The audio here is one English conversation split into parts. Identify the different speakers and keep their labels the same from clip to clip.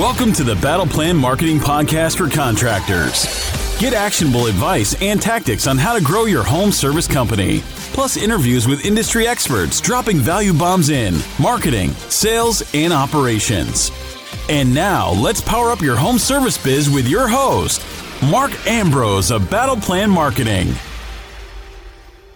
Speaker 1: Welcome to the Battle Plan Marketing Podcast for contractors. Get actionable advice and tactics on how to grow your home service company, plus interviews with industry experts dropping value bombs in marketing, sales, and operations. And now, let's power up your home service biz with your host, Mark Ambrose of Battle Plan Marketing.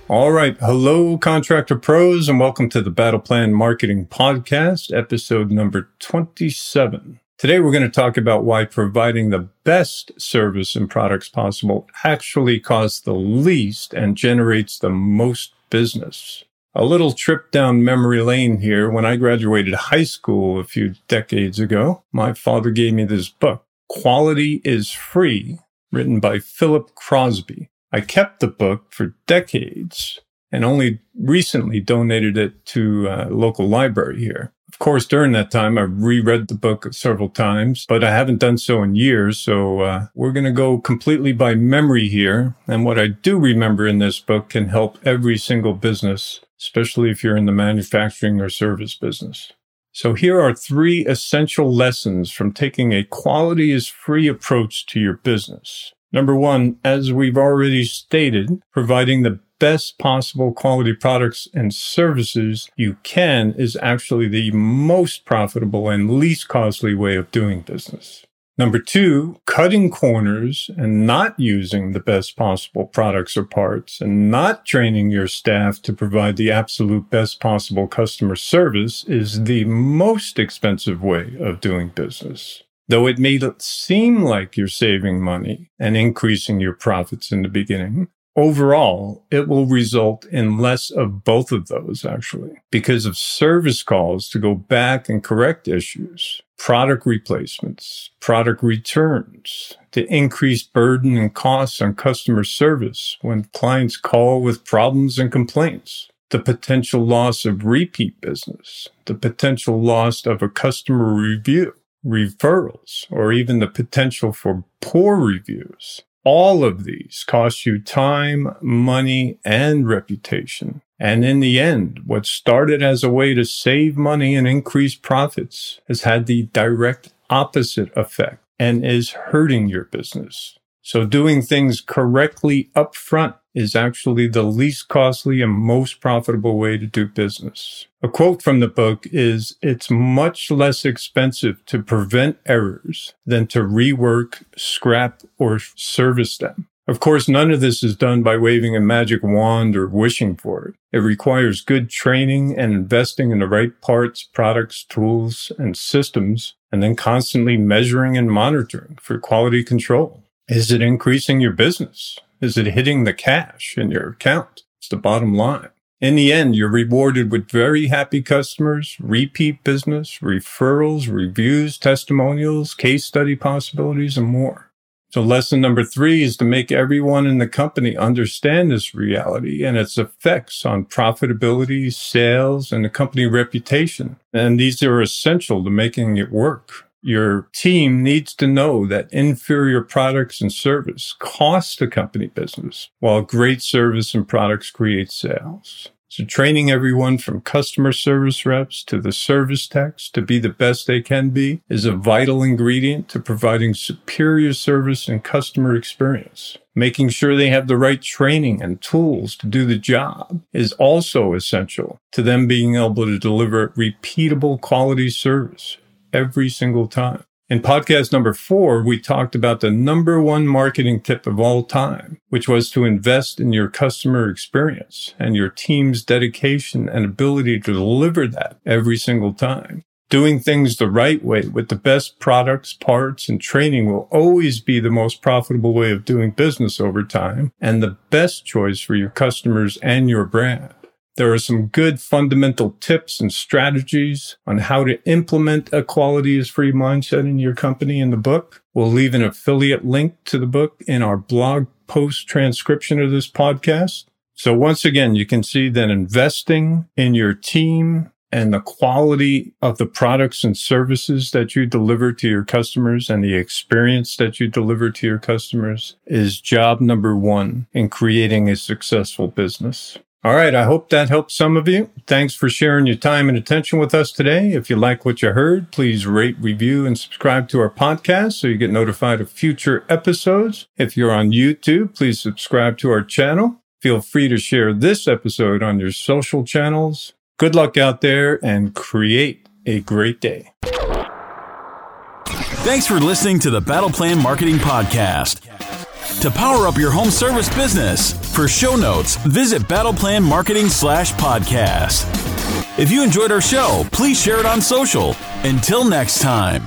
Speaker 2: All right. Hello, contractor pros, and welcome to the Battle Plan Marketing Podcast, episode number 27. Today, we're going to talk about why providing the best service and products possible actually costs the least and generates the most business. A little trip down memory lane here. When I graduated high school a few decades ago, my father gave me this book, Quality is Free, written by Philip Crosby. I kept the book for decades and only recently donated it to a local library here. Of course, during that time, I reread the book several times, but I haven't done so in years. So uh, we're going to go completely by memory here. And what I do remember in this book can help every single business, especially if you're in the manufacturing or service business. So here are three essential lessons from taking a quality is free approach to your business. Number one, as we've already stated, providing the best possible quality products and services you can is actually the most profitable and least costly way of doing business. Number two, cutting corners and not using the best possible products or parts and not training your staff to provide the absolute best possible customer service is the most expensive way of doing business. Though it may seem like you're saving money and increasing your profits in the beginning, overall, it will result in less of both of those actually because of service calls to go back and correct issues, product replacements, product returns, the increased burden and costs on customer service when clients call with problems and complaints the potential loss of repeat business, the potential loss of a customer review, referrals, or even the potential for poor reviews. All of these cost you time, money, and reputation. And in the end, what started as a way to save money and increase profits has had the direct opposite effect and is hurting your business. So doing things correctly up front is actually the least costly and most profitable way to do business. A quote from the book is, it's much less expensive to prevent errors than to rework, scrap, or service them. Of course, none of this is done by waving a magic wand or wishing for it. It requires good training and investing in the right parts, products, tools, and systems, and then constantly measuring and monitoring for quality control. Is it increasing your business? Is it hitting the cash in your account? It's the bottom line. In the end, you're rewarded with very happy customers, repeat business, referrals, reviews, testimonials, case study possibilities, and more. So lesson number three is to make everyone in the company understand this reality and its effects on profitability, sales, and the company reputation. And these are essential to making it work. Your team needs to know that inferior products and service cost the company business, while great service and products create sales. So training everyone from customer service reps to the service techs to be the best they can be is a vital ingredient to providing superior service and customer experience. Making sure they have the right training and tools to do the job is also essential to them being able to deliver repeatable quality service every single time. In podcast number four, we talked about the number one marketing tip of all time, which was to invest in your customer experience and your team's dedication and ability to deliver that every single time. Doing things the right way with the best products, parts, and training will always be the most profitable way of doing business over time and the best choice for your customers and your brand. There are some good fundamental tips and strategies on how to implement a quality is free mindset in your company in the book. We'll leave an affiliate link to the book in our blog post transcription of this podcast. So once again, you can see that investing in your team and the quality of the products and services that you deliver to your customers and the experience that you deliver to your customers is job number one in creating a successful business. All right. I hope that helps some of you. Thanks for sharing your time and attention with us today. If you like what you heard, please rate, review, and subscribe to our podcast so you get notified of future episodes. If you're on YouTube, please subscribe to our channel. Feel free to share this episode on your social channels. Good luck out there and create a great day.
Speaker 1: Thanks for listening to the Battle Plan Marketing Podcast. To power up your home service business, for show notes, visit Battle Plan Marketing slash podcast. If you enjoyed our show, please share it on social. Until next time.